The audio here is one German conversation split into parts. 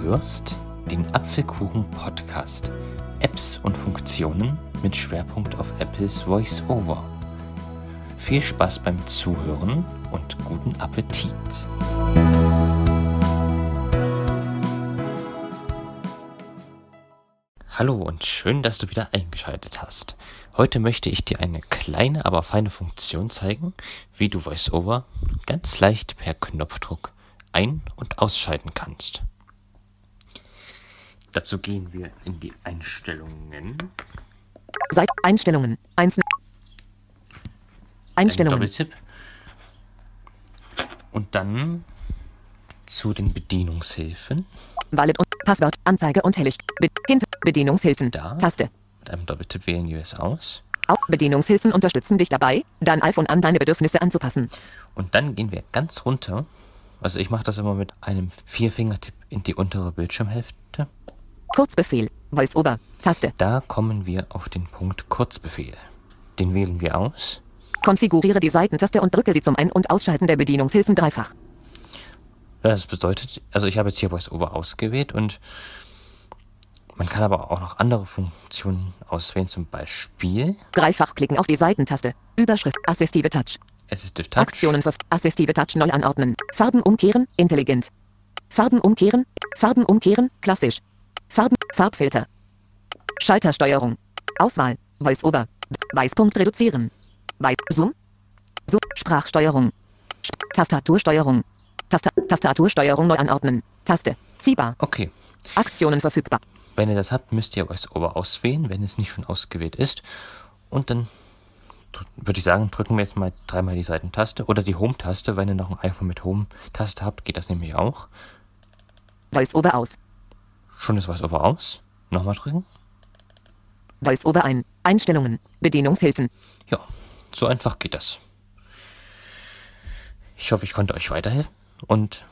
hörst den Apfelkuchen Podcast. Apps und Funktionen mit Schwerpunkt auf Apples VoiceOver. Viel Spaß beim Zuhören und guten Appetit. Hallo und schön, dass du wieder eingeschaltet hast. Heute möchte ich dir eine kleine, aber feine Funktion zeigen, wie du VoiceOver ganz leicht per Knopfdruck ein- und ausschalten kannst. Dazu gehen wir in die Einstellungen. Seit Einstellungen. Einzel Einstellungen. Doppeltipp. Und dann zu den Bedienungshilfen. Wallet und Passwort. Anzeige und Hellig. Be Hinter Bedienungshilfen. Da. Taste. Mit einem Doppeltipp wählen wir es aus. Auch Bedienungshilfen unterstützen dich dabei, dein iPhone an deine Bedürfnisse anzupassen. Und dann gehen wir ganz runter. Also ich mache das immer mit einem Vierfingertipp in die untere Bildschirmhälfte. Kurzbefehl. VoiceOver. Taste. Da kommen wir auf den Punkt Kurzbefehl. Den wählen wir aus. Konfiguriere die Seitentaste und drücke sie zum Ein- und Ausschalten der Bedienungshilfen dreifach. Das bedeutet, also ich habe jetzt hier VoiceOver ausgewählt und man kann aber auch noch andere Funktionen auswählen, zum Beispiel Dreifach klicken auf die Seitentaste. Überschrift. Assistive Touch. Assistive Touch. Aktionen für Assistive Touch neu anordnen. Farben umkehren. Intelligent. Farben umkehren. Farben umkehren. Klassisch. Farben. Farbfilter. Schaltersteuerung. Auswahl. VoiceOver. Weißpunkt reduzieren. Weiß. Zoom. Zoom. Sprachsteuerung. Sp Tastatursteuerung. Tasta Tastatursteuerung neu anordnen. Taste. Ziehbar. Okay. Aktionen verfügbar. Wenn ihr das habt, müsst ihr VoiceOver auswählen, wenn es nicht schon ausgewählt ist. Und dann würde ich sagen, drücken wir jetzt mal dreimal die Seitentaste oder die Home-Taste. Wenn ihr noch ein iPhone mit Home-Taste habt, geht das nämlich auch. VoiceOver aus. Schon ist VoiceOver aus. Nochmal drücken. VoiceOver ein. Einstellungen. Bedienungshilfen. Ja, so einfach geht das. Ich hoffe, ich konnte euch weiterhelfen und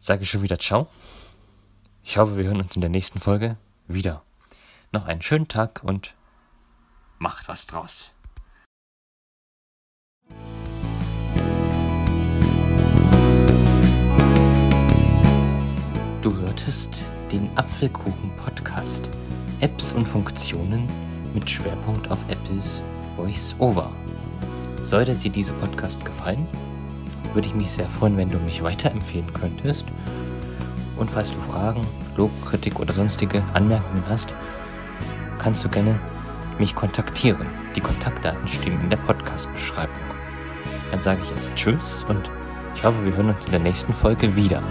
sage schon wieder Ciao. Ich hoffe, wir hören uns in der nächsten Folge wieder. Noch einen schönen Tag und macht was draus. Du hörtest den Apfelkuchen Podcast. Apps und Funktionen mit Schwerpunkt auf Apples VoiceOver. Sollte dir dieser Podcast gefallen, würde ich mich sehr freuen, wenn du mich weiterempfehlen könntest. Und falls du Fragen, Lob, Kritik oder sonstige Anmerkungen hast, kannst du gerne mich kontaktieren. Die Kontaktdaten stehen in der Podcast-Beschreibung. Dann sage ich jetzt Tschüss und ich hoffe, wir hören uns in der nächsten Folge wieder.